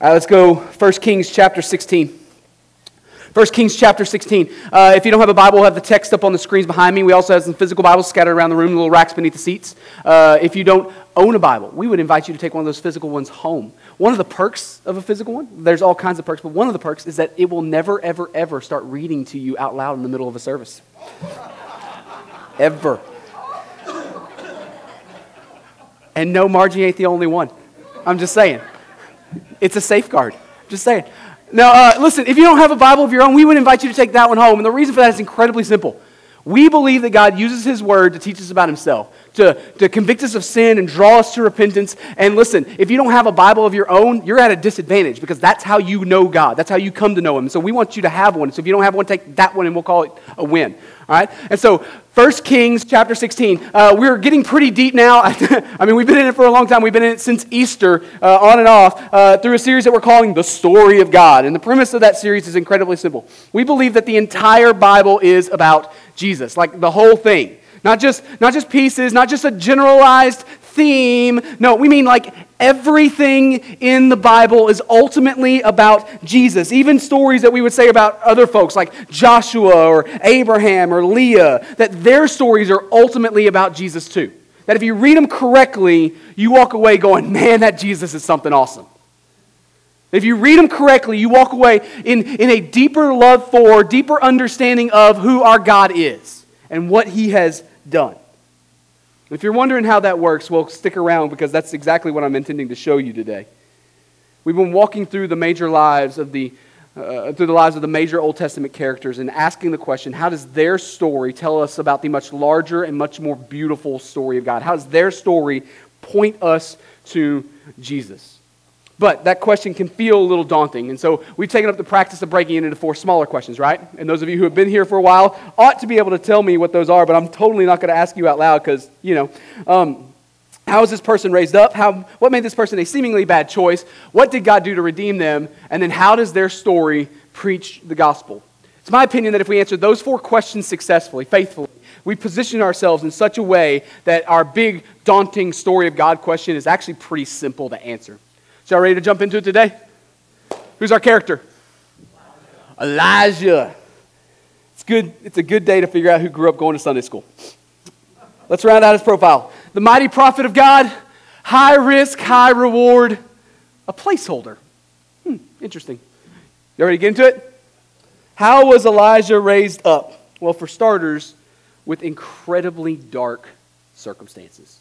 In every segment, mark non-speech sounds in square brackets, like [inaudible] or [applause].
Right, let's go 1 Kings chapter 16. 1 Kings chapter 16. Uh, if you don't have a Bible, we'll have the text up on the screens behind me. We also have some physical Bibles scattered around the room, little racks beneath the seats. Uh, if you don't own a Bible, we would invite you to take one of those physical ones home. One of the perks of a physical one, there's all kinds of perks, but one of the perks is that it will never, ever, ever start reading to you out loud in the middle of a service. [laughs] ever. And no, Margie ain't the only one. I'm just saying. It's a safeguard. Just saying. Now, uh, listen, if you don't have a Bible of your own, we would invite you to take that one home. And the reason for that is incredibly simple. We believe that God uses His Word to teach us about Himself, to, to convict us of sin and draw us to repentance. And listen, if you don't have a Bible of your own, you're at a disadvantage because that's how you know God. That's how you come to know Him. So we want you to have one. So if you don't have one, take that one and we'll call it a win. All right? And so 1 Kings chapter 16. Uh, we're getting pretty deep now. [laughs] I mean, we've been in it for a long time. We've been in it since Easter, uh, on and off, uh, through a series that we're calling The Story of God. And the premise of that series is incredibly simple. We believe that the entire Bible is about Jesus, like the whole thing. Not just, not just pieces, not just a generalized theme. No, we mean like everything in the Bible is ultimately about Jesus. Even stories that we would say about other folks like Joshua or Abraham or Leah, that their stories are ultimately about Jesus too. That if you read them correctly, you walk away going, man, that Jesus is something awesome. If you read them correctly, you walk away in, in a deeper love for, deeper understanding of who our God is and what he has done. If you're wondering how that works, well, stick around because that's exactly what I'm intending to show you today. We've been walking through the major lives of the uh, through the lives of the major Old Testament characters and asking the question, how does their story tell us about the much larger and much more beautiful story of God? How does their story point us to Jesus? But that question can feel a little daunting. And so we've taken up the practice of breaking it into four smaller questions, right? And those of you who have been here for a while ought to be able to tell me what those are, but I'm totally not going to ask you out loud because, you know. Um, how was this person raised up? How, what made this person a seemingly bad choice? What did God do to redeem them? And then how does their story preach the gospel? It's my opinion that if we answer those four questions successfully, faithfully, we position ourselves in such a way that our big, daunting story of God question is actually pretty simple to answer. Y'all ready to jump into it today? Who's our character? Elijah. It's good. It's a good day to figure out who grew up going to Sunday school. Let's round out his profile. The mighty prophet of God, high risk, high reward, a placeholder. Hmm, interesting. You ready to get into it? How was Elijah raised up? Well, for starters, with incredibly dark circumstances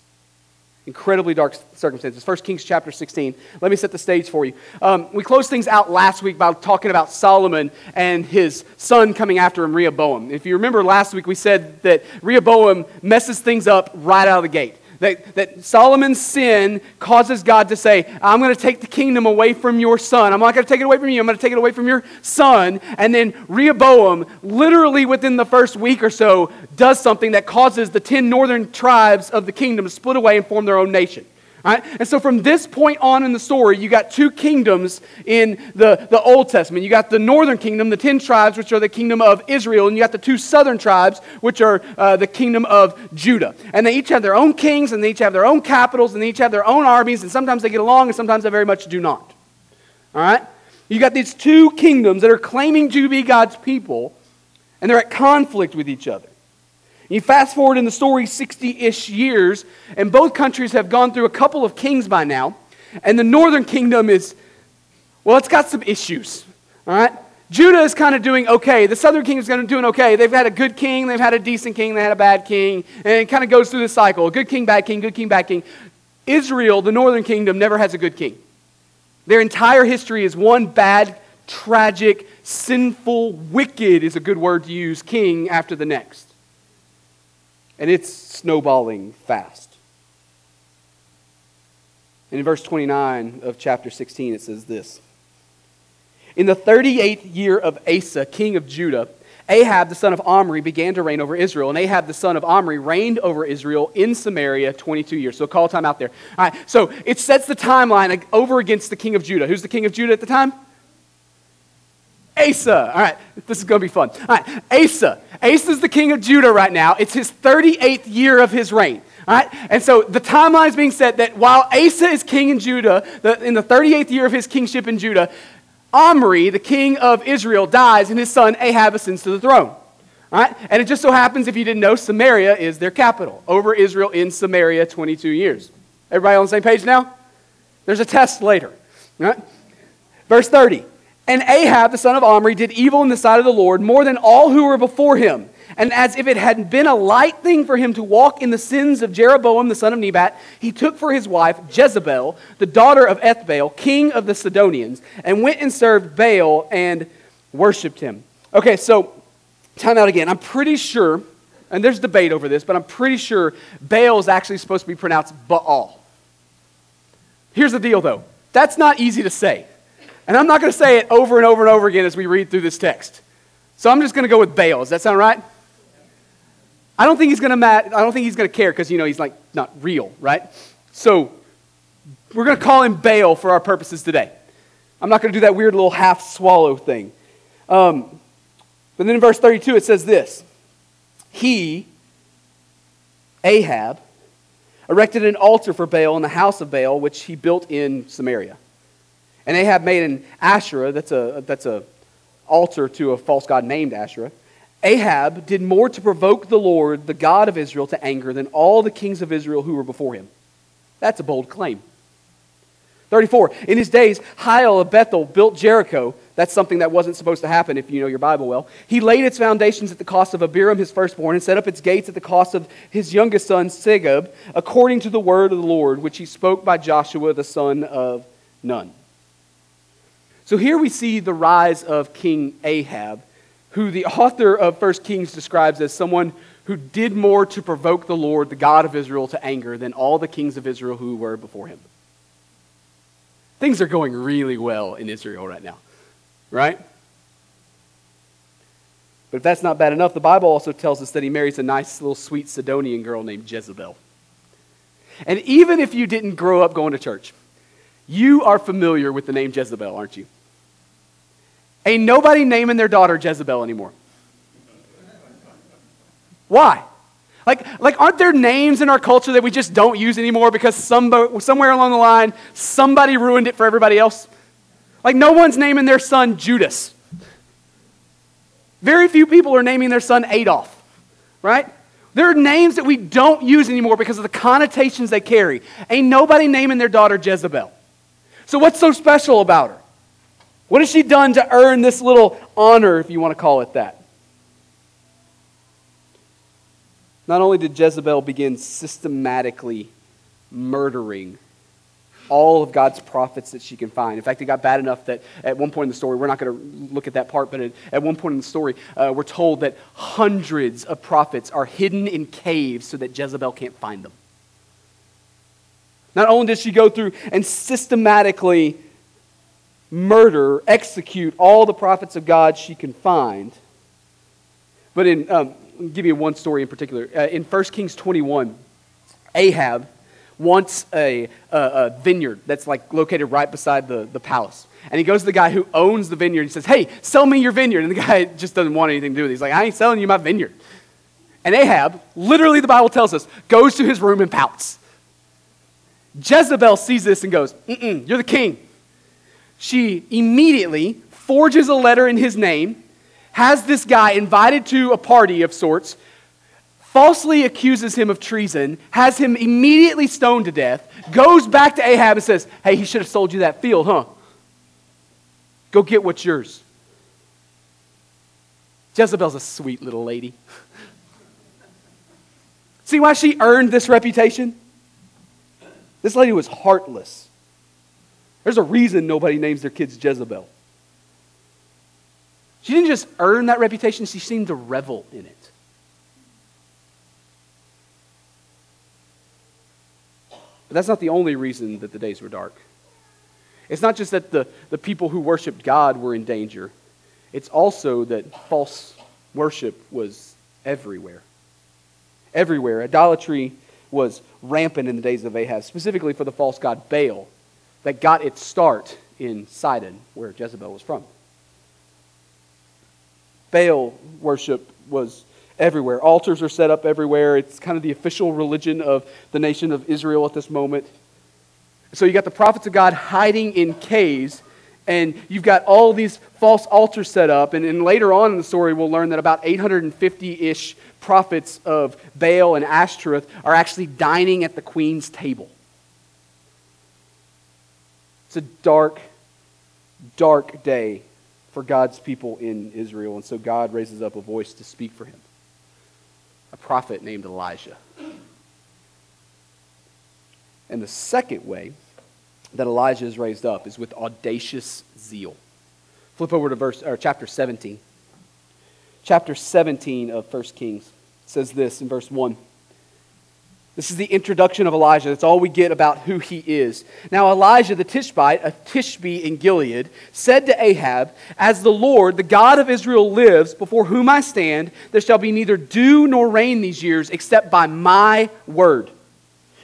incredibly dark circumstances. 1 Kings chapter 16. Let me set the stage for you. Um, we closed things out last week by talking about Solomon and his son coming after him, Rehoboam. If you remember last week, we said that Rehoboam messes things up right out of the gate. That, that Solomon's sin causes God to say, I'm going to take the kingdom away from your son. I'm not going to take it away from you. I'm going to take it away from your son. And then Rehoboam, literally within the first week or so, does something that causes the 10 northern tribes of the kingdom to split away and form their own nation. Right? And so from this point on in the story, you got two kingdoms in the, the Old Testament. You got the northern kingdom, the ten tribes, which are the kingdom of Israel, and you got the two southern tribes, which are uh, the kingdom of Judah. And they each have their own kings, and they each have their own capitals, and they each have their own armies, and sometimes they get along, and sometimes they very much do not. All right? You got these two kingdoms that are claiming to be God's people, and they're at conflict with each other. You fast forward in the story 60 ish years, and both countries have gone through a couple of kings by now. And the northern kingdom is, well, it's got some issues. All right? Judah is kind of doing okay. The southern kingdom is kind of doing okay. They've had a good king, they've had a decent king, they had a bad king, and it kind of goes through this cycle good king, bad king, good king, bad king. Israel, the northern kingdom, never has a good king. Their entire history is one bad, tragic, sinful, wicked is a good word to use, king after the next and it's snowballing fast. And in verse 29 of chapter 16, it says this In the 38th year of Asa, king of Judah, Ahab the son of Omri began to reign over Israel, and Ahab the son of Omri reigned over Israel in Samaria 22 years. So call time out there. All right, so it sets the timeline over against the king of Judah. Who's the king of Judah at the time? Asa. All right, this is going to be fun. All right, Asa. Asa is the king of Judah right now. It's his 38th year of his reign. All right, and so the timeline is being set that while Asa is king in Judah, the, in the 38th year of his kingship in Judah, Omri, the king of Israel, dies, and his son Ahab ascends to the throne. All right, and it just so happens, if you didn't know, Samaria is their capital. Over Israel in Samaria, 22 years. Everybody on the same page now? There's a test later. All right? Verse 30. And Ahab, the son of Omri, did evil in the sight of the Lord more than all who were before him. And as if it had been a light thing for him to walk in the sins of Jeroboam, the son of Nebat, he took for his wife Jezebel, the daughter of Ethbaal, king of the Sidonians, and went and served Baal and worshiped him. Okay, so time out again. I'm pretty sure, and there's debate over this, but I'm pretty sure Baal is actually supposed to be pronounced Baal. Here's the deal, though. That's not easy to say. And I'm not going to say it over and over and over again as we read through this text. So I'm just going to go with Baal. Does that sound right? I don't think he's going to I don't think he's going to care because you know he's like not real, right? So we're going to call him Baal for our purposes today. I'm not going to do that weird little half swallow thing. Um, but then in verse 32 it says this: He, Ahab, erected an altar for Baal in the house of Baal, which he built in Samaria. And Ahab made an Asherah, that's a, that's a altar to a false god named Asherah. Ahab did more to provoke the Lord, the God of Israel, to anger than all the kings of Israel who were before him. That's a bold claim. 34. In his days, Hiel of Bethel built Jericho. That's something that wasn't supposed to happen if you know your Bible well. He laid its foundations at the cost of Abiram, his firstborn, and set up its gates at the cost of his youngest son, Segub, according to the word of the Lord, which he spoke by Joshua, the son of Nun. So here we see the rise of King Ahab, who the [laughs] author of 1 Kings describes as someone who did more to provoke the Lord, the God of Israel, to anger than all the kings of Israel who were before him. Things are going really well in Israel right now, right? But if that's not bad enough, the Bible also tells us that he marries a nice little sweet Sidonian girl named Jezebel. And even if you didn't grow up going to church, you are familiar with the name Jezebel, aren't you? Ain't nobody naming their daughter Jezebel anymore. Why? Like, like, aren't there names in our culture that we just don't use anymore because somebody, somewhere along the line somebody ruined it for everybody else? Like, no one's naming their son Judas. Very few people are naming their son Adolf, right? There are names that we don't use anymore because of the connotations they carry. Ain't nobody naming their daughter Jezebel. So, what's so special about her? What has she done to earn this little honor, if you want to call it that? Not only did Jezebel begin systematically murdering all of God's prophets that she can find. In fact, it got bad enough that at one point in the story, we're not going to look at that part, but at, one point in the story, uh, we're told that hundreds of prophets are hidden in caves so that Jezebel can't find them. Not only did she go through and systematically murder, execute all the prophets of God she can find, but in um, give you one story in particular. Uh, in 1 Kings 21, Ahab wants a, a, a, vineyard that's like located right beside the, the palace. And he goes to the guy who owns the vineyard. He says, Hey, sell me your vineyard. And the guy [laughs] just doesn't want anything to do with it. He's like, I ain't selling you my vineyard. And Ahab, literally, the Bible tells us, goes to his room and pouts. Jezebel sees this and goes, Mm-mm, You're the king. She immediately forges a letter in his name has this guy invited to a party of sorts, falsely accuses him of treason, has him immediately stoned to death, goes back to Ahab and says, Hey, he should have sold you that field, huh? Go get what's yours. Jezebel's a sweet little lady. See why she earned this reputation? This lady was heartless. There's a reason nobody names their kids Jezebel. She didn't just earn that reputation, she seemed to revel in it. But that's not the only reason that the days were dark. It's not just that the, the people who worshiped God were in danger, it's also that false worship was everywhere. Everywhere. Idolatry was rampant in the days of Ahab, specifically for the false god Baal, that got its start in Sidon, where Jezebel was from. Baal worship was everywhere. Altars are set up everywhere. It's kind of the official religion of the nation of Israel at this moment. So you got the prophets of God hiding in caves, and you've got all these false altars set up. And, and later on in the story, we'll learn that about 850 ish prophets of Baal and Ashtoreth are actually dining at the queen's table. It's a dark, dark day for God's people in Israel. And so God raises up a voice to speak for him a prophet named Elijah. And the second way that Elijah is raised up is with audacious zeal. Flip over to verse or chapter 17. Chapter 17 of 1 Kings says this in verse 1. This is the introduction of Elijah. That's all we get about who he is. Now, Elijah the Tishbite, a Tishbe in Gilead, said to Ahab, As the Lord, the God of Israel, lives, before whom I stand, there shall be neither dew nor rain these years, except by my word.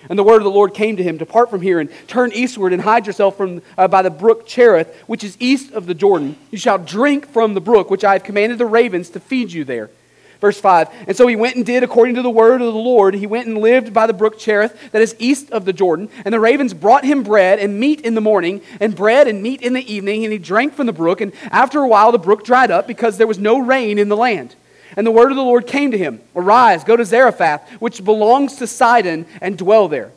And the word of the Lord came to him Depart from here and turn eastward and hide yourself from, uh, by the brook Cherith, which is east of the Jordan. You shall drink from the brook, which I have commanded the ravens to feed you there. Verse 5 And so he went and did according to the word of the Lord. He went and lived by the brook Cherith, that is east of the Jordan. And the ravens brought him bread and meat in the morning, and bread and meat in the evening. And he drank from the brook. And after a while, the brook dried up because there was no rain in the land. And the word of the Lord came to him Arise, go to Zarephath, which belongs to Sidon, and dwell there.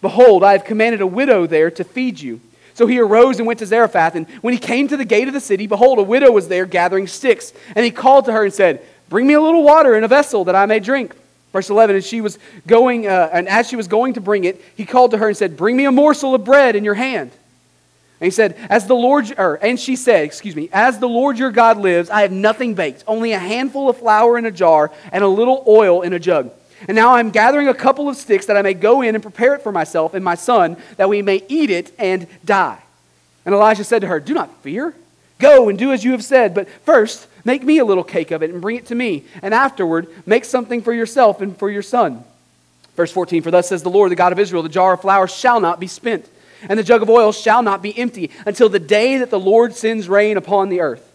Behold, I have commanded a widow there to feed you. So he arose and went to Zarephath. And when he came to the gate of the city, behold, a widow was there gathering sticks. And he called to her and said, Bring me a little water in a vessel that I may drink. Verse 11, and she was going, uh, and as she was going to bring it, he called to her and said, Bring me a morsel of bread in your hand. And he said, As the Lord, or, and she said, excuse me, as the Lord your God lives, I have nothing baked, only a handful of flour in a jar and a little oil in a jug. And now I'm gathering a couple of sticks that I may go in and prepare it for myself and my son, that we may eat it and die. And Elijah said to her, Do not fear. Go and do as you have said, but first make me a little cake of it and bring it to me. And afterward, make something for yourself and for your son. Verse 14 For thus says the Lord, the God of Israel, the jar of flour shall not be spent, and the jug of oil shall not be empty, until the day that the Lord sends rain upon the earth.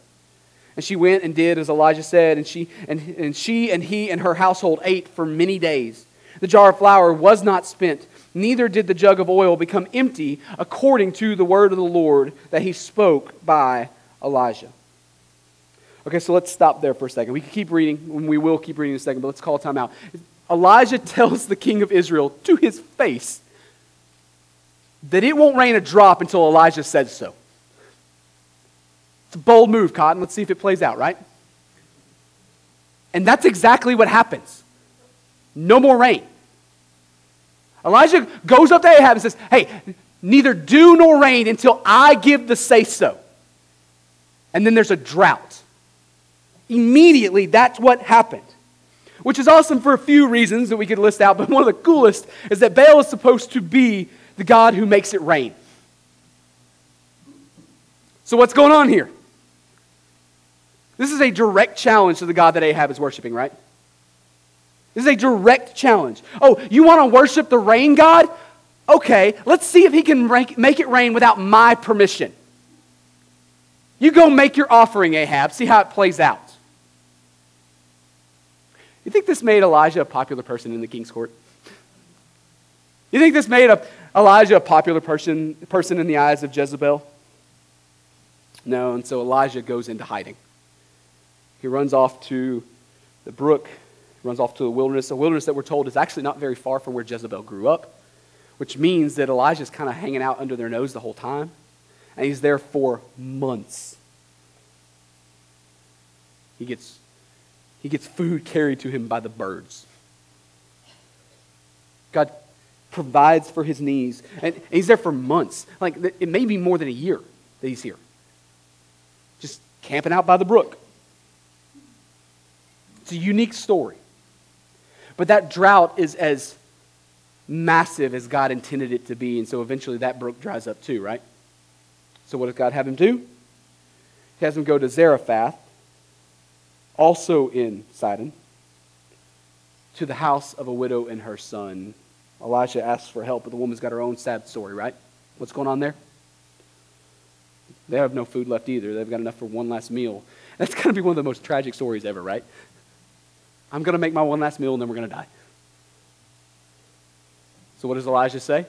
And she went and did as Elijah said, and she and, and she and he and her household ate for many days. The jar of flour was not spent, neither did the jug of oil become empty, according to the word of the Lord that he spoke by Elijah. Okay, so let's stop there for a second. We can keep reading, and we will keep reading in a second, but let's call time out. Elijah [laughs] tells the king of Israel to his face that it won't rain a drop until Elijah says so. It's a bold move, Cotton. Let's see if it plays out, right? And that's exactly what happens. No more rain. Elijah goes up to Ahab and says, Hey, neither dew nor rain until I give the say so. And then there's a drought. Immediately, that's what happened. Which is awesome for a few reasons that we could list out, but one of the coolest is that Baal is supposed to be the God who makes it rain. So, what's going on here? This is a direct challenge to the God that Ahab is worshiping, right? This is a direct challenge. Oh, you want to worship the rain God? Okay, let's see if he can make it rain without my permission. You go make your offering, Ahab. See how it plays out. You think this made Elijah a popular person in the king's court? You think this made a, Elijah a popular person, person in the eyes of Jezebel? No, and so Elijah goes into hiding. He runs off to the brook, runs off to the wilderness, a wilderness that we're told is actually not very far from where Jezebel grew up, which means that Elijah's kind of hanging out under their nose the whole time. And he's there for months. He gets, he gets food carried to him by the birds. God provides for his needs. And he's there for months. Like, it may be more than a year that he's here. Just camping out by the brook. It's a unique story. But that drought is as massive as God intended it to be. And so eventually that brook dries up too, right? So what does God have him do? He has him go to Zarephath, also in Sidon, to the house of a widow and her son. Elisha asks for help, but the woman's got her own sad story, right? What's going on there? They have no food left either. They've got enough for one last meal. [laughs] That's going to be one of the most tragic stories ever, right? I'm going to make my one last meal and then we're going to die. So, what does Elijah say?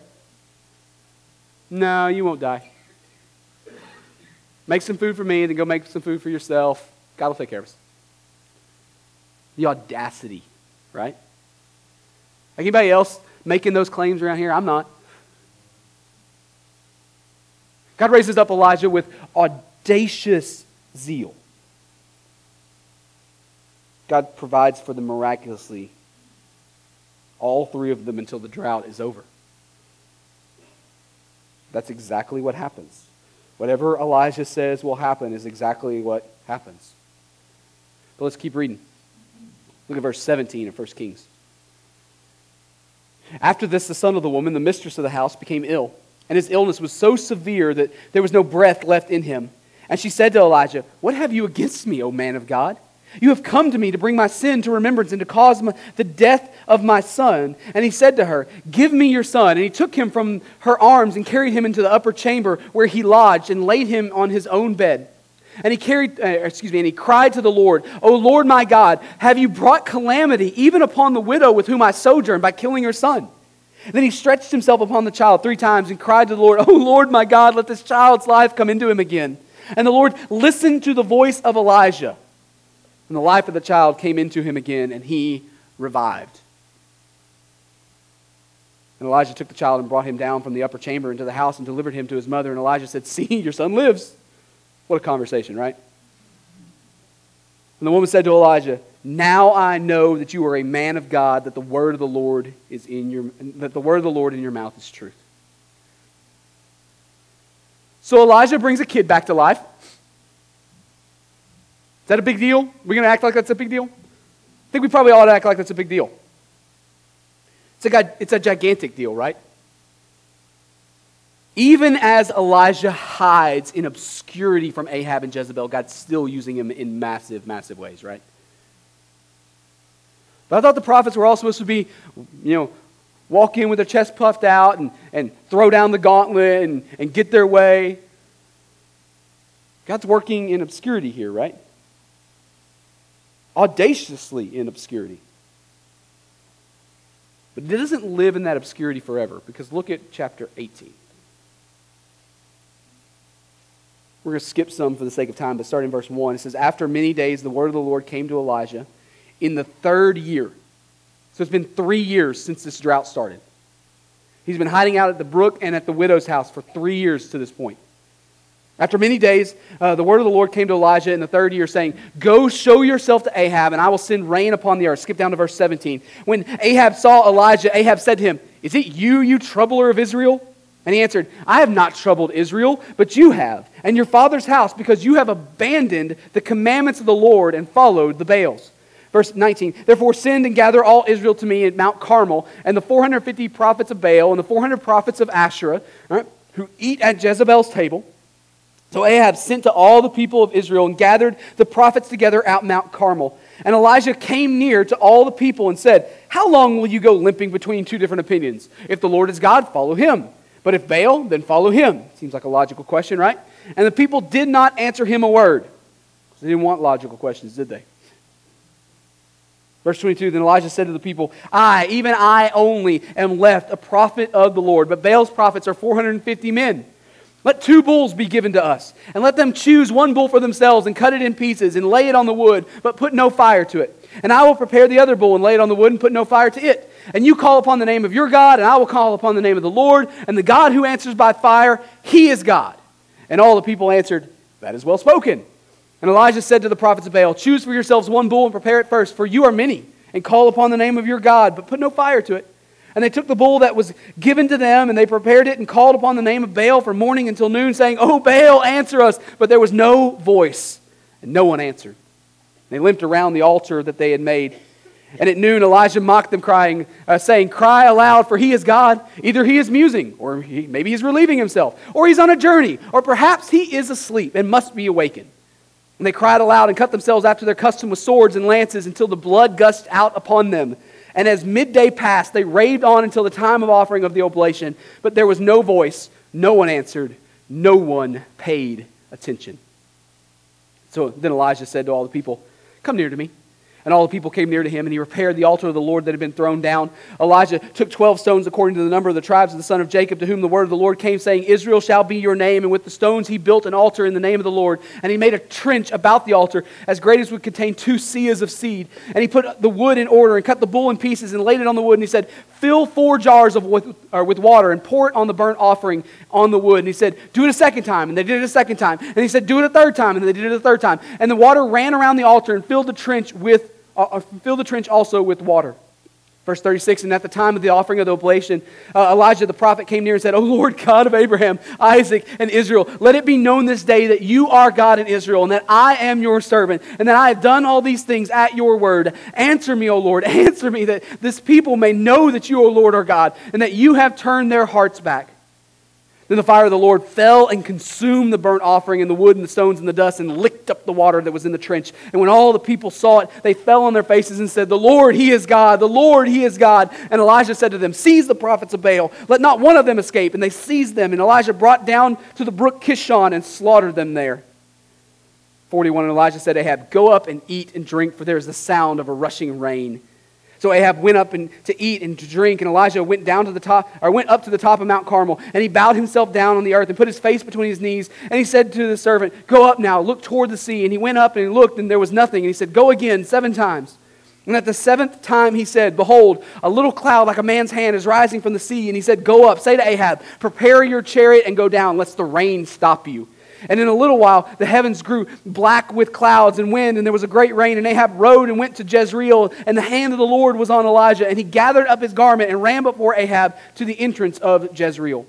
No, you won't die. Make some food for me, and then go make some food for yourself. God will take care of us. The audacity, right? Anybody else making those claims around here? I'm not. God raises up Elijah with audacious zeal. God provides for them miraculously, all three of them until the drought is over. That's exactly what happens. Whatever Elijah says will happen is exactly what happens. But let's keep reading. Look at verse 17 of 1 Kings. After this, the son of the woman, the mistress of the house, became ill, and his illness was so severe that there was no breath left in him. And she said to Elijah, What have you against me, O man of God? You have come to me to bring my sin to remembrance and to cause my, the death of my son. And he said to her, Give me your son. And he took him from her arms and carried him into the upper chamber where he lodged and laid him on his own bed. And he carried, uh, excuse me, and he cried to the Lord, O Lord my God, have you brought calamity even upon the widow with whom I sojourn by killing her son? And then he stretched himself upon the child three times and cried to the Lord, O Lord my God, let this child's life come into him again. And the Lord listened to the voice of Elijah. And the life of the child came into him again, and he revived. And Elijah took the child and brought him down from the upper chamber into the house and delivered him to his mother. And Elijah said, See, your son lives. What a conversation, right? And the woman said to Elijah, Now I know that you are a man of God, that the word of the Lord is in your that the word of the Lord in your mouth is truth. So Elijah brings a kid back to life. Is that a big deal? We're going to act like that's a big deal? I think we probably ought to act like that's a big deal. It's a, it's a gigantic deal, right? Even as Elijah hides in obscurity from Ahab and Jezebel, God's still using him in massive, massive ways, right? But I thought the prophets were all supposed to be, you know, walk in with their chest puffed out and, and throw down the gauntlet and, and get their way. God's working in obscurity here, right? audaciously in obscurity. But it doesn't live in that obscurity forever because look at chapter 18. We're going to skip some for the sake of time, but starting in verse 1, it says, After many days, the word of the Lord came to Elijah in the third year. So it's been three years since this drought started. He's been hiding out at the brook and at the widow's house for three years to this point. After many days, uh, the word of the Lord came to Elijah in the third year, saying, Go show yourself to Ahab, and I will send rain upon the earth. Skip down to verse 17. When Ahab saw Elijah, Ahab said to him, Is it you, you troubler of Israel? And he answered, I have not troubled Israel, but you have, and your father's house, because you have abandoned the commandments of the Lord and followed the Baals. Verse 19, therefore send and gather all Israel to me at Mount Carmel, and the 450 prophets of Baal and the 400 prophets of Asherah, right, who eat at Jezebel's table so Ahab sent to all the people of Israel and gathered the prophets together out Mount Carmel. And Elijah came near to all the people and said, How long will you go limping between two different opinions? If the Lord is God, follow him. But if Baal, then follow him. Seems like a logical question, right? And the people did not answer him a word. They didn't want logical questions, did they? Verse 22 Then Elijah said to the people, I, even I only, am left a prophet of the Lord, but Baal's prophets are 450 men. Let two bulls be given to us, and let them choose one bull for themselves, and cut it in pieces, and lay it on the wood, but put no fire to it. And I will prepare the other bull, and lay it on the wood, and put no fire to it. And you call upon the name of your God, and I will call upon the name of the Lord, and the God who answers by fire, he is God. And all the people answered, That is well spoken. And Elijah said to the prophets of Baal, Choose for yourselves one bull, and prepare it first, for you are many, and call upon the name of your God, but put no fire to it. And they took the bull that was given to them, and they prepared it and called upon the name of Baal from morning until noon, saying, Oh, Baal, answer us. But there was no voice, and no one answered. They limped around the altar that they had made. And at noon, Elijah mocked them, crying, uh, saying, Cry aloud, for he is God. Either he is musing, or he, maybe he's relieving himself, or he's on a journey, or perhaps he is asleep and must be awakened. And they cried aloud and cut themselves after their custom with swords and lances until the blood gushed out upon them. And as midday passed, they raved on until the time of offering of the oblation. But there was no voice, no one answered, no one paid attention. So then Elijah said to all the people, Come near to me. And all the people came near to him, and he repaired the altar of the Lord that had been thrown down. Elijah took 12 stones according to the number of the tribes of the son of Jacob, to whom the word of the Lord came, saying, Israel shall be your name. And with the stones he built an altar in the name of the Lord. And he made a trench about the altar, as great as would contain two seahs of seed. And he put the wood in order, and cut the bull in pieces, and laid it on the wood. And he said, Fill four jars of with, with water, and pour it on the burnt offering on the wood. And he said, Do it a second time. And they did it a second time. And he said, Do it a third time. And they did it a third time. And the water ran around the altar and filled the trench with uh, fill the trench also with water. Verse 36, and at the time of the offering of the oblation, uh, Elijah the prophet came near and said, O Lord God of Abraham, Isaac, and Israel, let it be known this day that you are God in Israel, and that I am your servant, and that I have done all these things at your word. Answer me, O Lord, [laughs] answer me, that this people may know that you, O Lord, are God, and that you have turned their hearts back. Then the fire of the Lord fell and consumed the burnt offering and the wood and the stones and the dust and licked up the water that was in the trench. And when all the people saw it, they fell on their faces and said, The Lord, He is God. The Lord, He is God. And Elijah said to them, Seize the prophets of Baal. Let not one of them escape. And they seized them. And Elijah brought down to the brook Kishon and slaughtered them there. 41 And Elijah said to Ahab, Go up and eat and drink, for there is the sound of a rushing rain. So Ahab went up and, to eat and to drink, and Elijah went down to the top, or went up to the top of Mount Carmel, and he bowed himself down on the earth and put his face between his knees, and he said to the servant, Go up now, look toward the sea. And he went up and he looked, and there was nothing. And he said, Go again seven times. And at the seventh time he said, Behold, a little cloud like a man's hand is rising from the sea. And he said, Go up, say to Ahab, Prepare your chariot and go down, lest the rain stop you. And in a little while, the heavens grew black with clouds and wind, and there was a great rain. And Ahab rode and went to Jezreel, and the hand of the Lord was on Elijah. And he gathered up his garment and ran before Ahab to the entrance of Jezreel.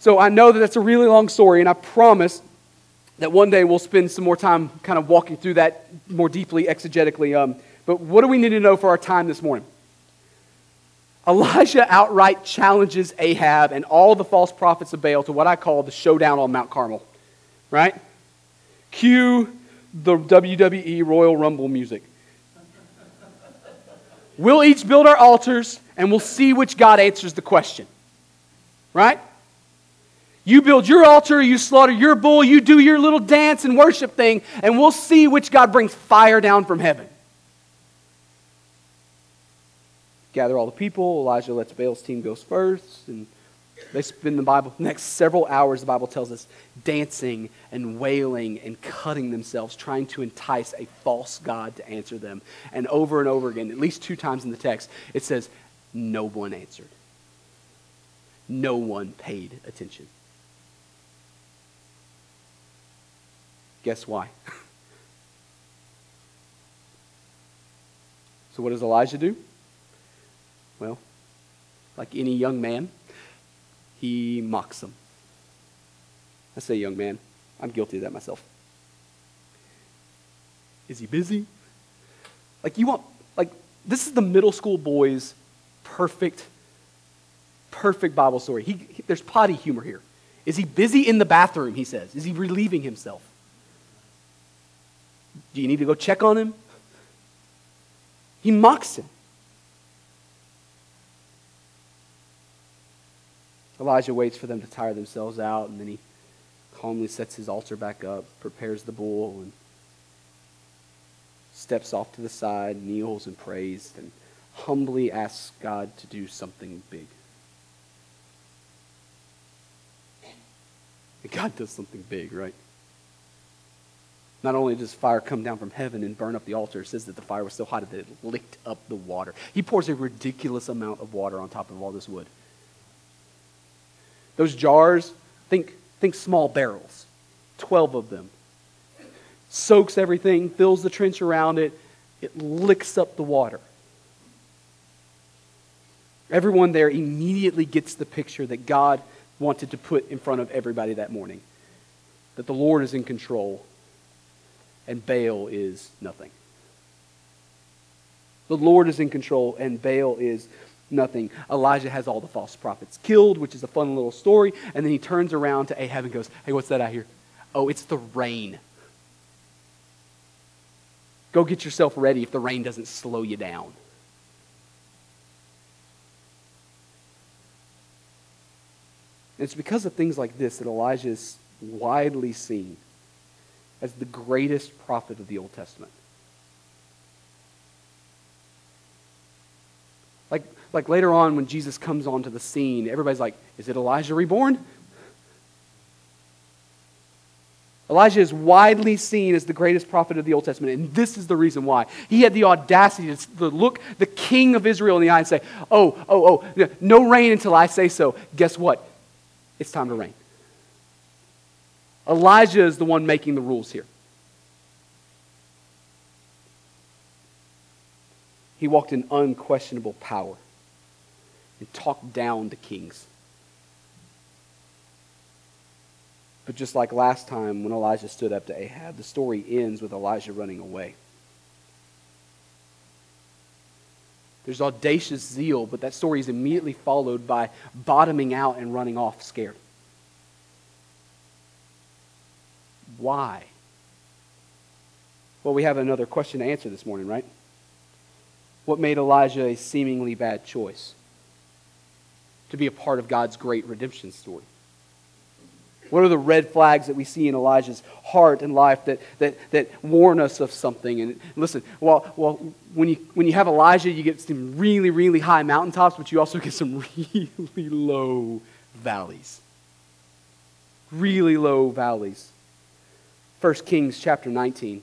So I know that that's a really long story, and I promise that one day we'll spend some more time kind of walking through that more deeply, exegetically. Um, but what do we need to know for our time this morning? Elijah outright challenges Ahab and all the false prophets of Baal to what I call the showdown on Mount Carmel. Right? Cue the WWE Royal Rumble music. We'll each build our altars and we'll see which God answers the question. Right? You build your altar, you slaughter your bull, you do your little dance and worship thing, and we'll see which God brings fire down from heaven. gather all the people. Elijah lets Baal's team go first, and they spend the Bible [laughs] next several hours. The Bible tells us dancing and wailing and cutting themselves, trying to entice a false god to answer them. And over and over again, at least two times in the text, it says, "No one answered. No one paid attention." Guess why? [laughs] so, what does Elijah do? Well, like any young man, he mocks them. I say young man. I'm guilty of that myself. Is he busy? Like you want like this is the middle school boy's perfect perfect Bible story. He, he, there's potty humor here. Is he busy in the bathroom, he says? Is he relieving himself? Do you need to go check on him? He mocks him. Elijah waits for them to tire themselves out, and then he calmly sets his altar back up, prepares the bull, and steps off to the side, kneels and prays, and humbly asks God to do something big. And God does something big, right? Not only does fire come down from heaven and burn up the altar, it says that the fire was so hot that it licked up the water. He pours a ridiculous amount of water on top of all this wood. Those jars, think, think small barrels, 12 of them. Soaks everything, fills the trench around it, it licks up the water. Everyone there immediately gets the picture that God wanted to put in front of everybody that morning that the Lord is in control and Baal is nothing. The Lord is in control and Baal is nothing. Elijah has all the false prophets killed, which is a fun little story. And then he turns around to Ahab and goes, Hey, what's that out here? Oh, it's the rain. Go get yourself ready if the rain doesn't slow you down. And it's because of things like this that Elijah is widely seen as the greatest prophet of the Old Testament. Like, like later on, when Jesus comes onto the scene, everybody's like, Is it Elijah reborn? Elijah is widely seen as the greatest prophet of the Old Testament, and this is the reason why. He had the audacity to look the king of Israel in the eye and say, Oh, oh, oh, no rain until I say so. Guess what? It's time to rain. Elijah is the one making the rules here. He walked in unquestionable power and talked down to kings. But just like last time when Elijah stood up to Ahab, the story ends with Elijah running away. There's audacious zeal, but that story is immediately followed by bottoming out and running off scared. Why? Well, we have another question to answer this morning, right? What made Elijah a seemingly bad choice to be a part of God's great redemption story? What are the red flags that we see in Elijah's heart and life that, that, that warn us of something? And listen, well, well when, you, when you have Elijah, you get some really, really high mountaintops, but you also get some [laughs] really low valleys. Really low valleys. 1 Kings chapter 19.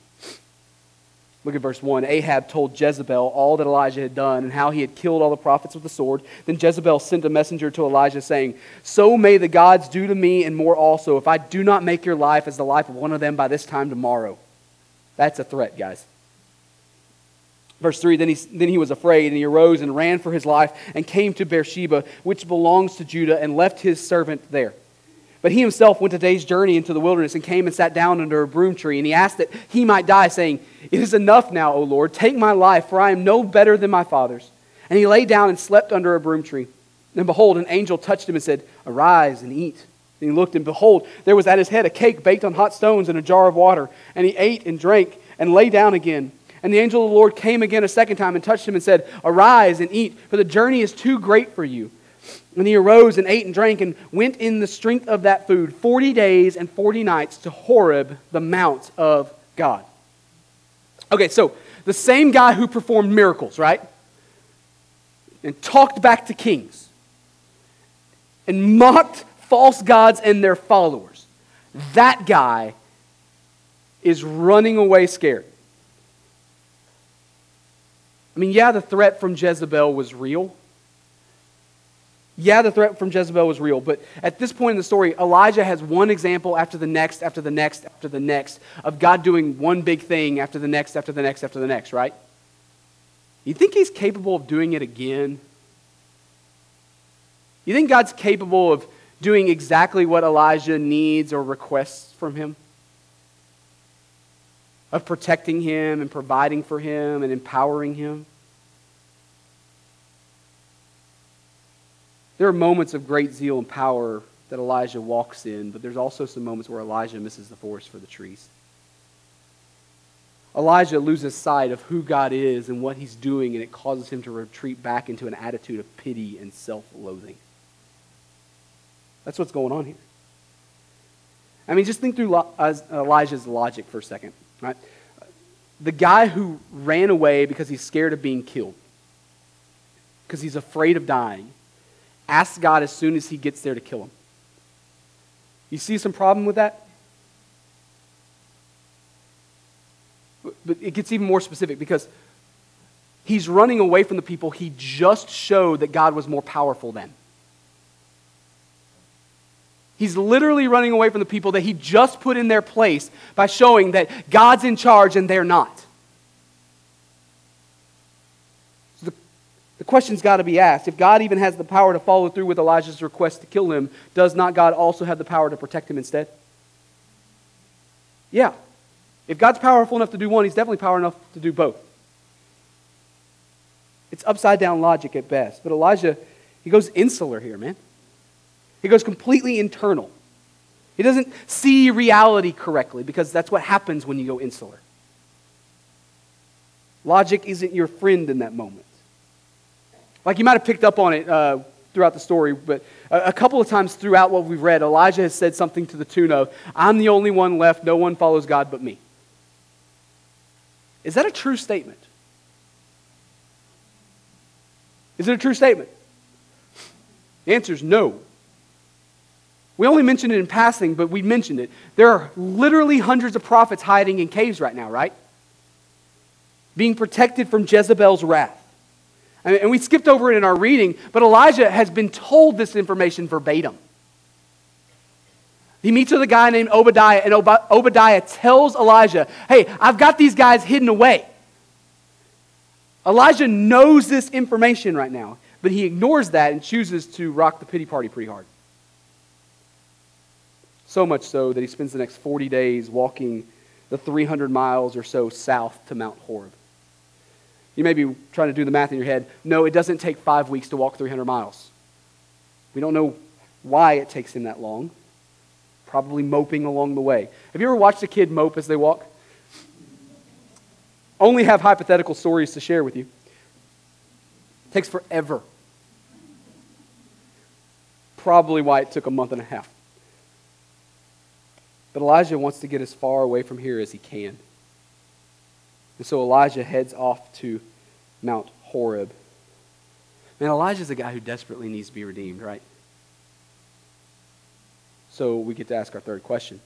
Look at verse 1. Ahab told Jezebel all that Elijah had done and how he had killed all the prophets with the sword. Then Jezebel sent a messenger to Elijah, saying, So may the gods do to me and more also, if I do not make your life as the life of one of them by this time tomorrow. That's a threat, guys. Verse 3 then he, then he was afraid, and he arose and ran for his life and came to Beersheba, which belongs to Judah, and left his servant there. But he himself went a day's journey into the wilderness and came and sat down under a broom tree. And he asked that he might die, saying, It is enough now, O Lord. Take my life, for I am no better than my father's. And he lay down and slept under a broom tree. And behold, an angel touched him and said, Arise and eat. And he looked, and behold, there was at his head a cake baked on hot stones and a jar of water. And he ate and drank and lay down again. And the angel of the Lord came again a second time and touched him and said, Arise and eat, for the journey is too great for you. And he arose and ate and drank and went in the strength of that food 40 days and 40 nights to Horeb, the mount of God. Okay, so the same guy who performed miracles, right? And talked back to kings and mocked false gods and their followers. That guy is running away scared. I mean, yeah, the threat from Jezebel was real. Yeah, the threat from Jezebel was real, but at this point in the story, Elijah has one example after the next, after the next, after the next of God doing one big thing after the next, after the next, after the next, right? You think he's capable of doing it again? You think God's capable of doing exactly what Elijah needs or requests from him? Of protecting him and providing for him and empowering him? There are moments of great zeal and power that Elijah walks in, but there's also some moments where Elijah misses the forest for the trees. Elijah loses sight of who God is and what he's doing, and it causes him to retreat back into an attitude of pity and self loathing. That's what's going on here. I mean, just think through Elijah's logic for a second. Right? The guy who ran away because he's scared of being killed, because he's afraid of dying, asks God as soon as he gets there to kill him. You see some problem with that? But it gets even more specific because he's running away from the people he just showed that God was more powerful than. He's literally running away from the people that he just put in their place by showing that God's in charge and they're not. The question's got to be asked. If God even has the power to follow through with Elijah's request to kill him, does not God also have the power to protect him instead? Yeah. If God's powerful enough to do one, he's definitely powerful enough to do both. It's upside down logic at best. But Elijah, he goes insular here, man. He goes completely internal. He doesn't see reality correctly because that's what happens when you go insular. Logic isn't your friend in that moment. Like you might have picked up on it uh, throughout the story, but a, a couple of times throughout what we've read, Elijah has said something to the tune of, I'm the only one left, no one follows God but me. Is that a true statement? Is it a true statement? The answer is no. We only mentioned it in passing, but we mentioned it. There are literally hundreds of prophets hiding in caves right now, right? Being protected from Jezebel's wrath. And we skipped over it in our reading, but Elijah has been told this information verbatim. He meets with a guy named Obadiah, and Obadiah tells Elijah, Hey, I've got these guys hidden away. Elijah knows this information right now, but he ignores that and chooses to rock the pity party pretty hard. So much so that he spends the next 40 days walking the 300 miles or so south to Mount Horeb. You may be trying to do the math in your head. No, it doesn't take five weeks to walk 300 miles. We don't know why it takes him that long. Probably moping along the way. Have you ever watched a kid mope as they walk? Only have hypothetical stories to share with you. It takes forever. Probably why it took a month and a half. But Elijah wants to get as far away from here as he can. And so Elijah heads off to Mount Horeb. Man, Elijah's a guy who desperately needs to be redeemed, right? So we get to ask our third question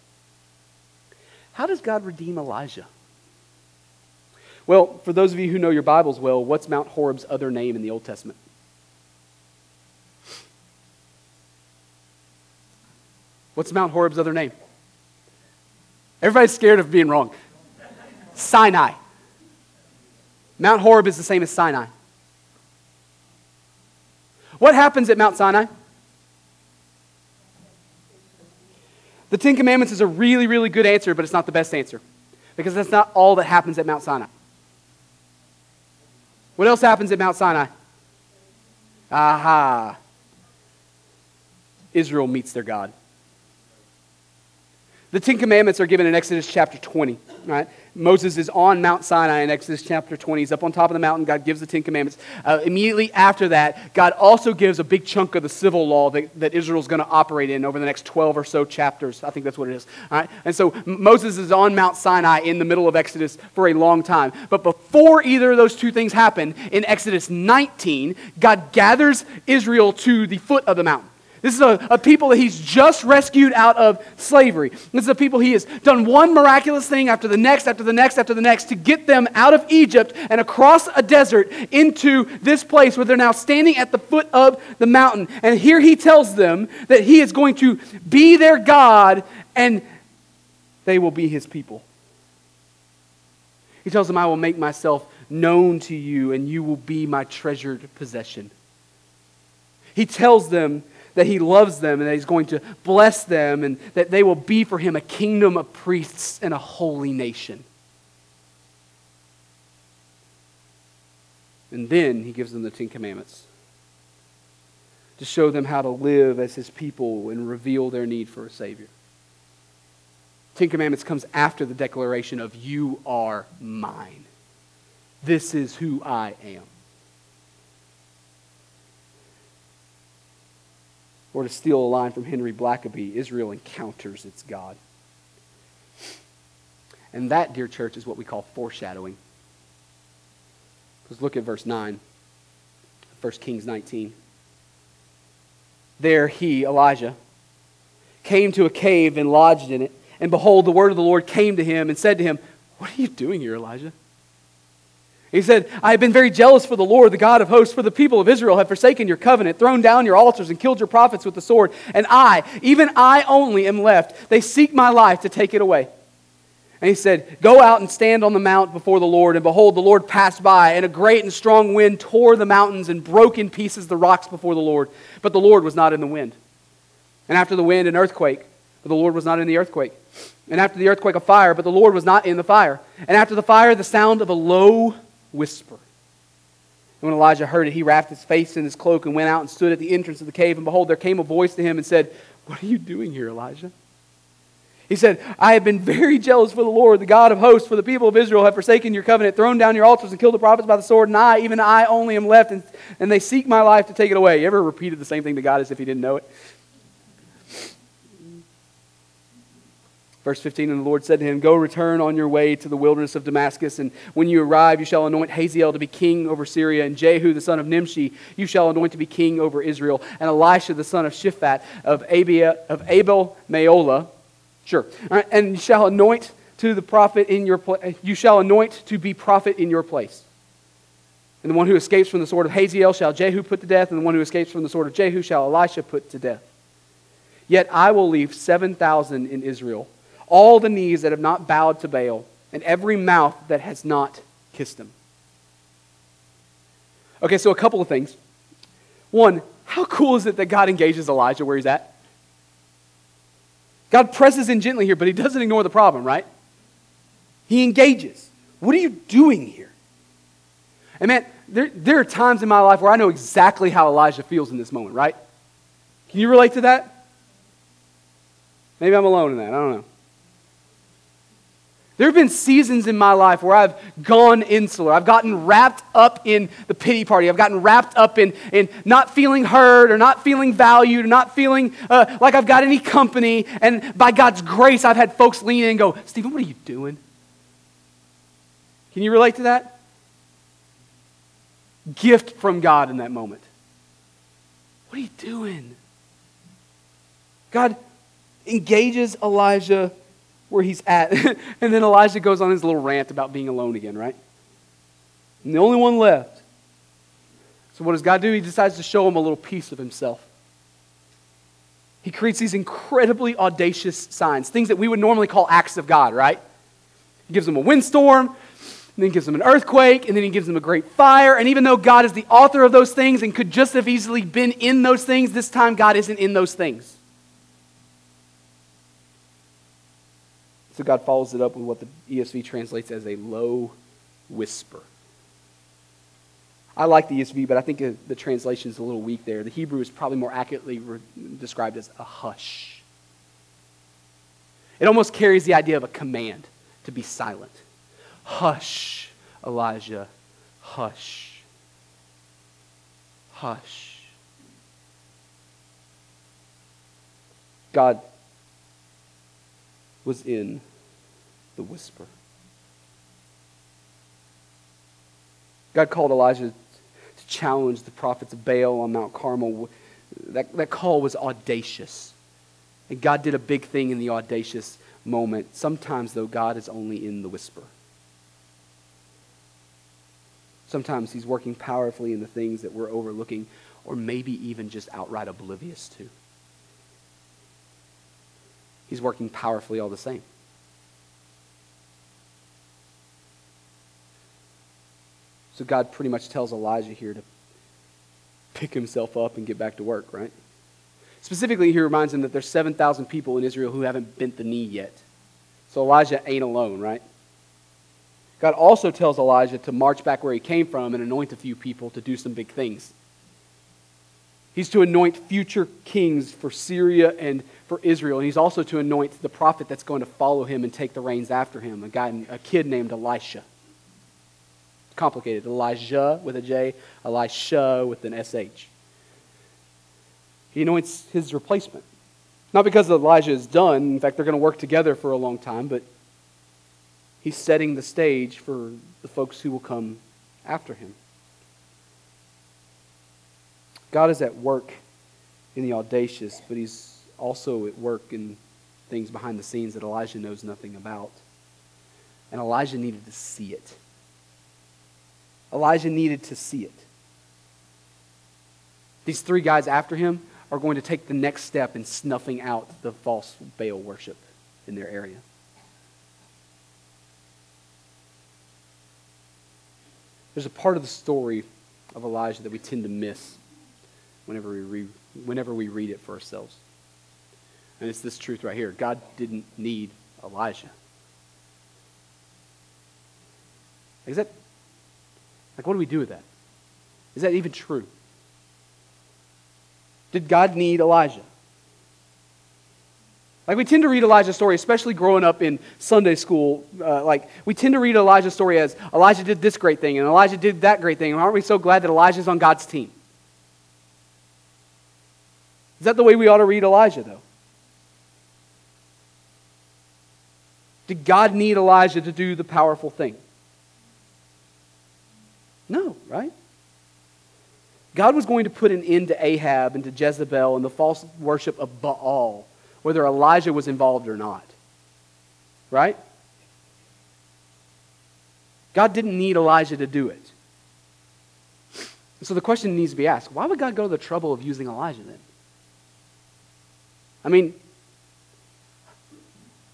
How does God redeem Elijah? Well, for those of you who know your Bibles well, what's Mount Horeb's other name in the Old Testament? What's Mount Horeb's other name? Everybody's scared of being wrong. Sinai. Mount Horeb is the same as Sinai. What happens at Mount Sinai? The Ten Commandments is a really, really good answer, but it's not the best answer because that's not all that happens at Mount Sinai. What else happens at Mount Sinai? Aha. Israel meets their God. The Ten Commandments are given in Exodus chapter 20. Right? Moses is on Mount Sinai in Exodus chapter 20. He's up on top of the mountain. God gives the Ten Commandments. Uh, immediately after that, God also gives a big chunk of the civil law that, that Israel's going to operate in over the next 12 or so chapters. I think that's what it is. All right? And so Moses is on Mount Sinai in the middle of Exodus for a long time. But before either of those two things happen, in Exodus 19, God gathers Israel to the foot of the mountain. This is a, a, people that he's just rescued out of slavery. This is a people he has done one miraculous thing after the next, after the next, after the next to get them out of Egypt and across a desert into this place where they're now standing at the foot of the mountain. And here he tells them that he is going to be their God and they will be his people. He tells them, I will make myself known to you and you will be my treasured possession. He tells them that he loves them and that he's going to bless them and that they will be for him a kingdom of priests and a holy nation. And then he gives them the Ten Commandments to show them how to live as his people and reveal their need for a Savior. Ten Commandments comes after the declaration of, You are mine. This is who I am. Or to steal a line from Henry Blackaby, Israel encounters its God. And that, dear church, is what we call foreshadowing. Let's look at verse 9, 1 Kings 19. There he, Elijah, came to a cave and lodged in it. And behold, the word of the Lord came to him and said to him, What are you doing here, Elijah? He said, I have been very jealous for the Lord, the God of hosts, for the people of Israel have forsaken your covenant, thrown down your altars, and killed your prophets with the sword. And I, even I only, am left. They seek my life to take it away. And he said, Go out and stand on the mount before the Lord. And behold, the Lord passed by, and a great and strong wind tore the mountains and broke in pieces the rocks before the Lord. But the Lord was not in the wind. And after the wind, an earthquake, but the Lord was not in the earthquake. And after the earthquake, a fire, but the Lord was not in the fire. And after the fire, the sound of a low whisper. And when Elijah heard it, he wrapped his face in his cloak and went out and stood at the entrance of the cave. And behold, there came a voice to him and said, What are you doing here, Elijah? He said, I have been very jealous for the Lord, the God of hosts, for the people of Israel have forsaken your covenant, thrown down your altars, and killed the prophets by the sword, and I, even I only am left, and, and they seek my life to take it away. You ever repeated the same thing to God as if he didn't know it? Verse 15, and the Lord said to him, Go return on your way to the wilderness of Damascus, and when you arrive, you shall anoint Hazael to be king over Syria, and Jehu the son of Nimshi you shall anoint to be king over Israel, and Elisha the son of Shaphat of, Abia, of Abel Meholah Sure. And you shall anoint to the prophet in your place. You shall anoint to be prophet in your place. And the one who escapes from the sword of Hazael shall Jehu put to death, and the one who escapes from the sword of Jehu shall Elisha put to death. Yet I will leave 7,000 in Israel, all the knees that have not bowed to Baal, and every mouth that has not kissed him. Okay, so a couple of things. One, how cool is it that God engages Elijah where he's at? God presses in gently here, but he doesn't ignore the problem, right? He engages. What are you doing here? And man, there, there are times in my life where I know exactly how Elijah feels in this moment, right? Can you relate to that? Maybe I'm alone in that. I don't know. There have been seasons in my life where I've gone insular. I've gotten wrapped up in the pity party. I've gotten wrapped up in, in not feeling heard or not feeling valued or not feeling uh, like I've got any company. And by God's grace, I've had folks lean in and go, Stephen, what are you doing? Can you relate to that? Gift from God in that moment. What are you doing? God engages Elijah where he's at. [laughs] and then Elijah goes on his little rant about being alone again, right? And the only one left. So what does God do? He decides to show him a little piece of himself. He creates these incredibly audacious signs, things that we would normally call acts of God, right? He gives them a windstorm, and then gives them an earthquake, and then he gives them a great fire. And even though God is the author of those things and could just have easily been in those things, this time God isn't in those things. So God follows it up with what the ESV translates as a low whisper. I like the ESV, but I think the translation is a little weak there. The Hebrew is probably more accurately re- described as a hush. It almost carries the idea of a command to be silent. Hush, Elijah, hush. Hush. God was in the whisper. God called Elijah to challenge the prophets of Baal on Mount Carmel. That, that call was audacious. And God did a big thing in the audacious moment. Sometimes, though, God is only in the whisper. Sometimes He's working powerfully in the things that we're overlooking, or maybe even just outright oblivious to. He's working powerfully all the same. So God pretty much tells Elijah here to pick himself up and get back to work, right? Specifically, he reminds him that there's 7,000 people in Israel who haven't bent the knee yet. So Elijah ain't alone, right? God also tells Elijah to march back where he came from and anoint a few people to do some big things. He's to anoint future kings for Syria and for Israel. And he's also to anoint the prophet that's going to follow him and take the reins after him, a guy, a kid named Elisha complicated. Elijah with a J, Elisha with an SH. He anoints his replacement. Not because Elijah is done. In fact, they're going to work together for a long time, but he's setting the stage for the folks who will come after him. God is at work in the audacious, but he's also at work in things behind the scenes that Elijah knows nothing about. And Elijah needed to see it. Elijah needed to see it. These three guys after him are going to take the next step in snuffing out the false Baal worship in their area. There's a part of the story of Elijah that we tend to miss whenever we, re- whenever we read it for ourselves. And it's this truth right here God didn't need Elijah. Is that like, what do we do with that? Is that even true? Did God need Elijah? Like we tend to read Elijah's story, especially growing up in Sunday school. Uh, like we tend to read Elijah's story as Elijah did this great thing and Elijah did that great thing. And aren't we so glad that Elijah's on God's team? Is that the way we ought to read Elijah, though? Did God need Elijah to do the powerful thing? No, right? God was going to put an end to Ahab and to Jezebel and the false worship of Baal whether Elijah was involved or not. Right? God didn't need Elijah to do it. So the question needs to be asked why would God go to the trouble of using Elijah then? I mean,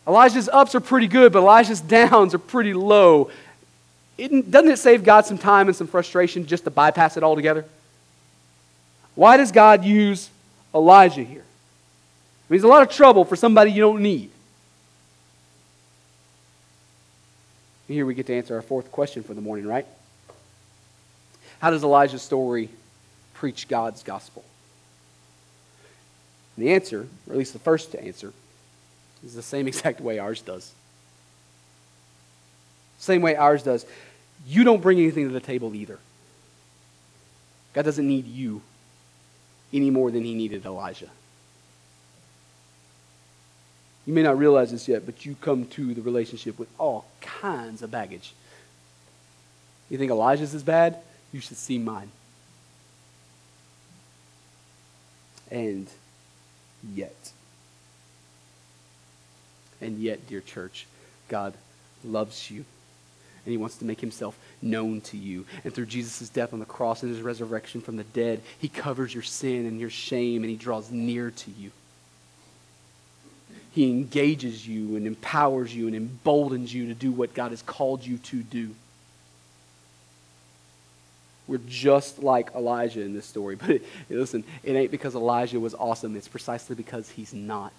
Elijah's ups are pretty good, but Elijah's [laughs] downs are pretty low. It, doesn't it save God some time and some frustration just to bypass it altogether? Why does God use Elijah here? It means a lot of trouble for somebody you don't need. And here we get to answer our fourth question for the morning, right? How does Elijah's story preach God's gospel? And the answer, or at least the first answer, is the same [laughs] exact way ours does. Same way ours does. You don't bring anything to the table either. God doesn't need you any more than he needed Elijah. You may not realize this yet, but you come to the relationship with all kinds of baggage. You think Elijah's is bad? You should see mine. And yet, and yet, dear church, God loves you. And he wants to make himself known to you. And through Jesus' death on the cross and his resurrection from the dead, he covers your sin and your shame and he draws near to you. He engages you and empowers you and emboldens you to do what God has called you to do. We're just like Elijah in this story. [laughs] But it, listen, it ain't because Elijah was awesome, it's precisely because he's not.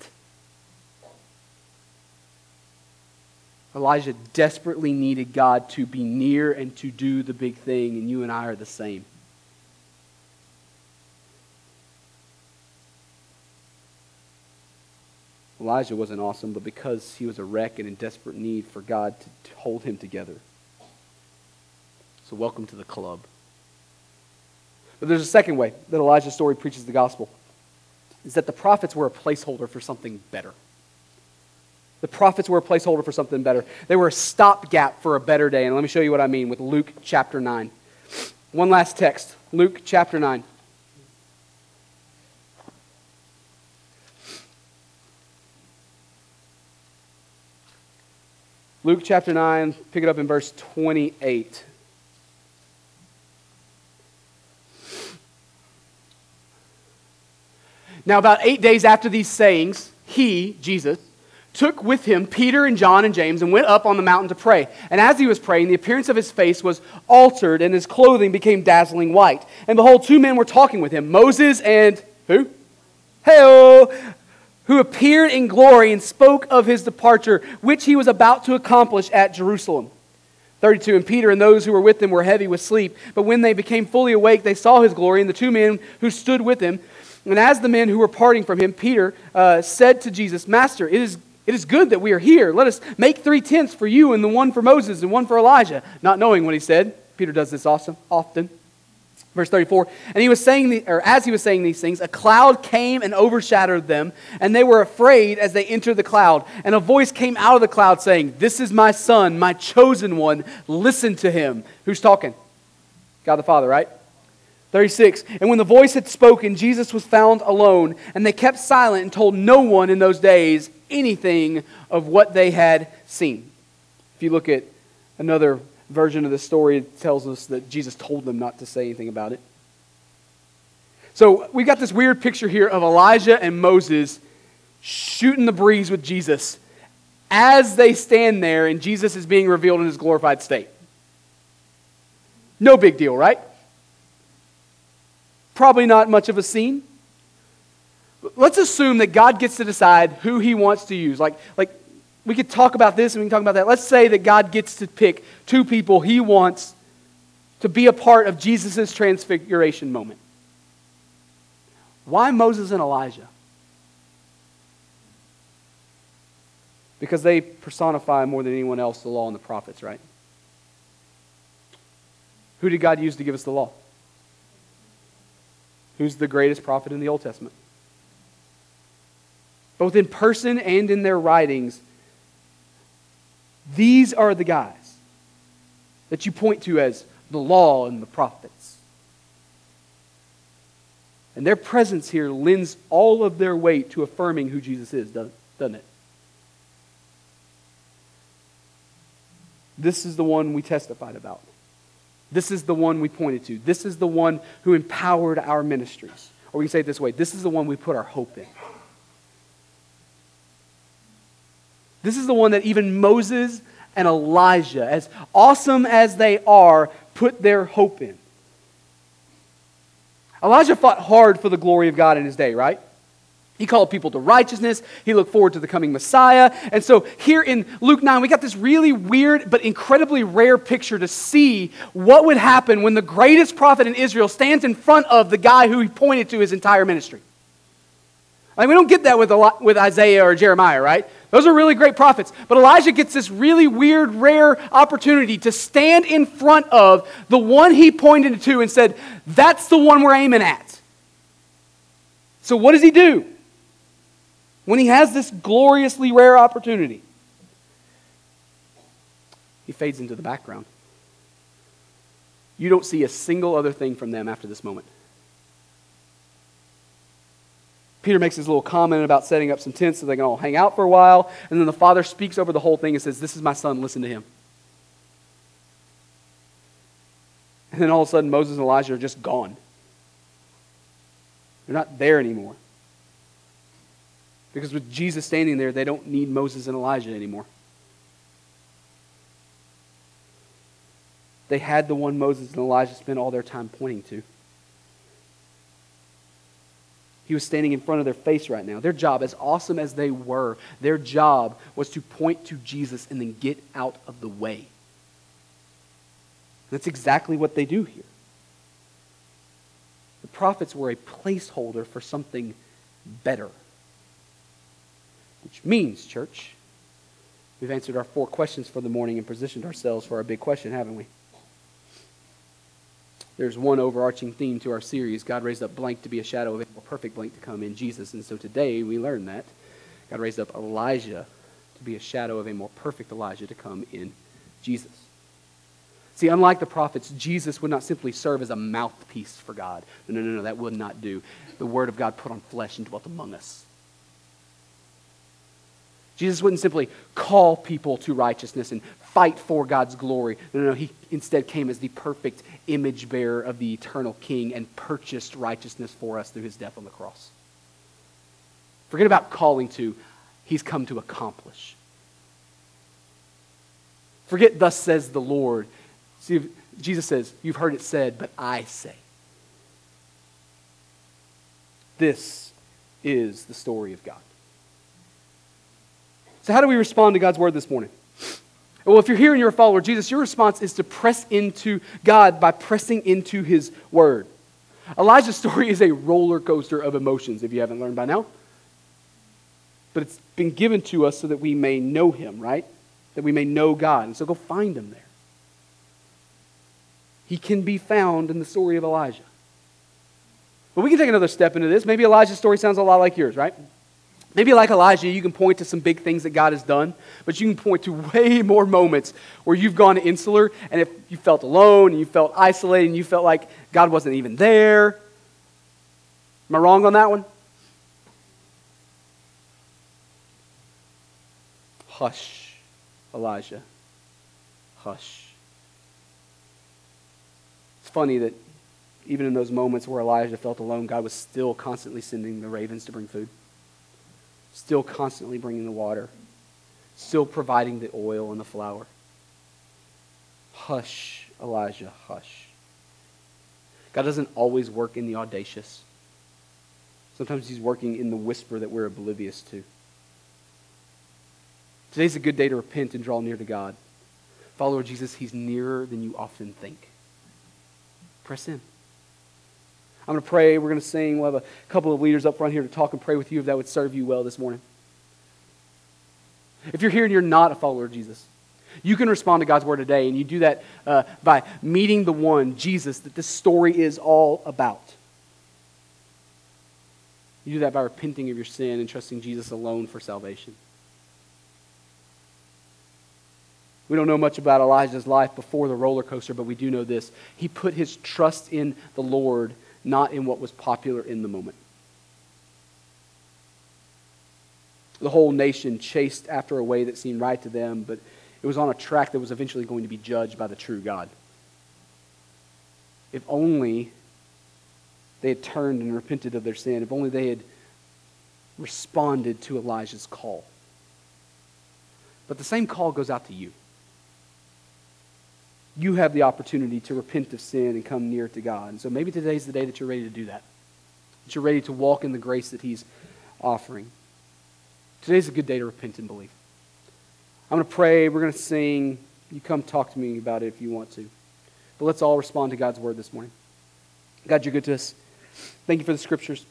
Elijah desperately needed God to be near and to do the big thing, and you and I are the same. Elijah wasn't awesome, but because he was a wreck and in desperate need for God to, hold him together. So, welcome to the club. But there's a second way that Elijah's story preaches the gospel is that the prophets were a placeholder for something better. The prophets were a placeholder for something better. They were a stopgap for a better day. And let me show you what I mean with Luke chapter 9. One last text Luke chapter 9. Luke chapter 9, pick it up in verse 28. Now, about eight days after these sayings, he, Jesus, took with him Peter and John and James and went up on the mountain to pray. And as he was praying, the appearance of his face was altered, and his clothing became dazzling white. And behold, two men were talking with him Moses and who? Hey, who appeared in glory and spoke of his departure, which he was about to accomplish at Jerusalem. 32 And Peter and those who were with him were heavy with sleep. But when they became fully awake, they saw his glory and the two men who stood with him. And as the men who were parting from him, Peter uh, said to Jesus, Master, it is, it is good that we are here. Let us make three tents for you, and the one for Moses, and one for Elijah. Not knowing what he said. Peter does this awesome, often. Verse 34, and he was saying, the, or as he was saying these things, a cloud came and overshadowed them, and they were afraid as they entered the cloud. And a voice came out of the cloud saying, This is my son, my chosen one. Listen to him. Who's talking? God the Father, right? 36, and when the voice had spoken, Jesus was found alone, and they kept silent and told no one in those days anything of what they had seen. If you look at another version of the story it tells us that Jesus told them not to say anything about it. So we've got this weird picture here of Elijah and Moses shooting the breeze with Jesus as they stand there and Jesus is being revealed in his glorified state. No big deal, right? Probably not much of a scene. Let's assume that God gets to decide who he wants to use. Like, like we could talk about this and we can talk about that. Let's say that God gets to pick two people he wants to be a part of Jesus' transfiguration moment. Why Moses and Elijah? Because they personify more than anyone else the law and the prophets, right? Who did God use to give us the law? Who's the greatest prophet in the Old Testament? Both in person and in their writings, these are the guys that you point to as the law and the prophets. And their presence here lends all of their weight to affirming who Jesus is, doesn't it? This is the one we testified about. This is the one we pointed to. This is the one who empowered our ministries. Or we can say it this way this is the one we put our hope in. This is the one that even Moses and Elijah, as awesome as they are, put their hope in. Elijah fought hard for the glory of God in his day, right? He called people to righteousness. He looked forward to the coming Messiah. And so here in Luke 9, we got this really weird but incredibly rare picture to see what would happen when the greatest prophet in Israel stands in front of the guy who he pointed to his entire ministry. Like, we don't get that with, with Isaiah or Jeremiah, right? Those are really great prophets. But Elijah gets this really weird, rare opportunity to stand in front of the one he pointed to and said, That's the one we're aiming at. So, what does he do? when he has this gloriously rare opportunity, he fades into the background. You don't see a single other thing from them after this moment. Peter makes his little comment about setting up some tents so they can all hang out for a while. And then the father speaks over the whole thing and says, This is my son, listen to him. And then all of a sudden, Moses and Elijah are just gone. They're not there anymore. Because with Jesus standing there, they don't need Moses and Elijah anymore. They had the one Moses and Elijah spent all their time pointing to. He was standing in front of their face right now. Their job, as awesome as they were, their job was to point to Jesus and then get out of the way. That's exactly what they do here. The prophets were a placeholder for something better. Which means, church, we've answered our four questions for the morning and positioned ourselves for our big question, haven't we? There's one overarching theme to our series. God raised up blank to be a shadow of a perfect blank to come in Jesus. And so today we learn that. God raised up Elijah to be a shadow of a more perfect Elijah to come in Jesus. See, unlike the prophets, Jesus would not simply serve as a mouthpiece for God. No, no, no, no, that would not do. The Word of God put on flesh and dwelt among us. Jesus wouldn't simply call people to righteousness and fight for God's glory. No, no, no. He instead came as the perfect image bearer of the eternal King and purchased righteousness for us through his death on the cross. Forget about calling to, he's come to accomplish. Forget, thus says the Lord. See, Jesus says, You've heard it said, but I say. This is the story of God. So, how do we respond to God's word this morning? Well, if you're here and you're a follower of Jesus, your response is to press into God by pressing into his word. Elijah's [laughs] story is a roller coaster of emotions, if you haven't learned by now. But it's been given to us so that we may know him, right? That we may know God. And so go find him there. He can be found in the story of Elijah. But we can take another step into this. Maybe Elijah's story sounds a lot like yours, right? Maybe like Elijah, you can point to some big things that God has done, but you can point to [laughs] way more moments where you've gone insular and if you felt alone and you felt isolated and you felt like God wasn't even there. Am I wrong on that one? Hush, Elijah. Hush. It's funny that even in those moments where Elijah felt alone, God was still constantly sending the ravens to bring food still constantly bringing the water, still providing the oil and the flour. Hush, Elijah, hush. God doesn't always work in the audacious. Sometimes he's working in the whisper that we're oblivious to. Today's a good day to repent and draw near to God. Follower Jesus, he's nearer than you often think. Press in. I'm going to pray. We're going to sing. We'll have a couple of leaders up front here to talk and pray with you if that would serve you well this morning. If you're here and you're not a follower of Jesus, you can respond to God's word today, and you do that uh, by meeting the one, Jesus, that this story is all about. You do that by repenting of your sin and trusting Jesus alone for salvation. We don't know much about Elijah's life before the roller coaster, but we do know this. He put his trust in the Lord, not in what was popular in the moment. The whole nation chased after a way that seemed right to them, but it was on a track that was eventually going to be judged by the true God. If only they had turned and repented of their sin, if only they had responded to Elijah's call. But the same call goes out to you. You have the opportunity to repent of sin and come near to God. And so maybe today's the day that you're ready to do that, that you're ready to walk in the grace that He's offering. Today's a good day to repent and believe. I'm going to pray. We're going to sing. You come talk to me about it if you want to. But let's all respond to God's word this morning. God, you're good to us. Thank you for the scriptures.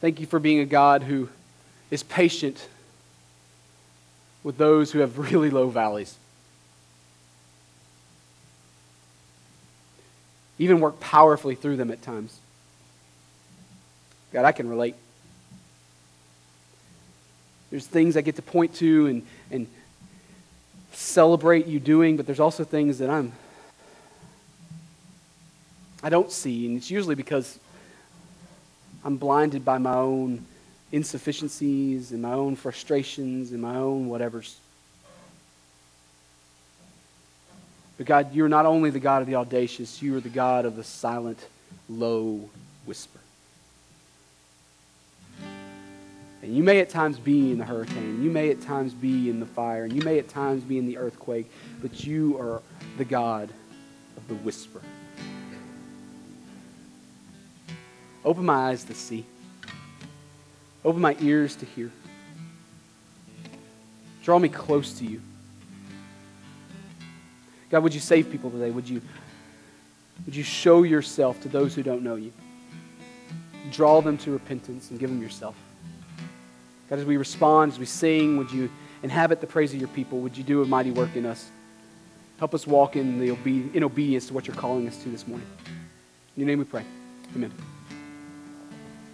Thank you for being a God who is patient with those who have [laughs] really low valleys. Even work powerfully through them at times. God, I can relate. There's things I get to point to and, and celebrate you doing, but there's also things that I'm I don't see, and it's usually because I'm blinded by my own insufficiencies and my own frustrations and my own whatevers. But God, you're not only the God of the audacious, you are the God of the silent, low whisper. And you may at times be in the hurricane, you may at times be in the fire, and you may at times be in the earthquake, but you are the God of the whisper. Open my eyes to see. Open my ears to hear. Draw me close to you. God, would you save people today? Would you, would you show yourself to those who don't know you? Draw them to repentance and give them yourself. God, as we respond, as we sing, would you inhabit the praise of your people? Would you do a mighty work in us? Help us walk in, the obe- in obedience to what you're calling us to this morning. In your name we pray. Amen.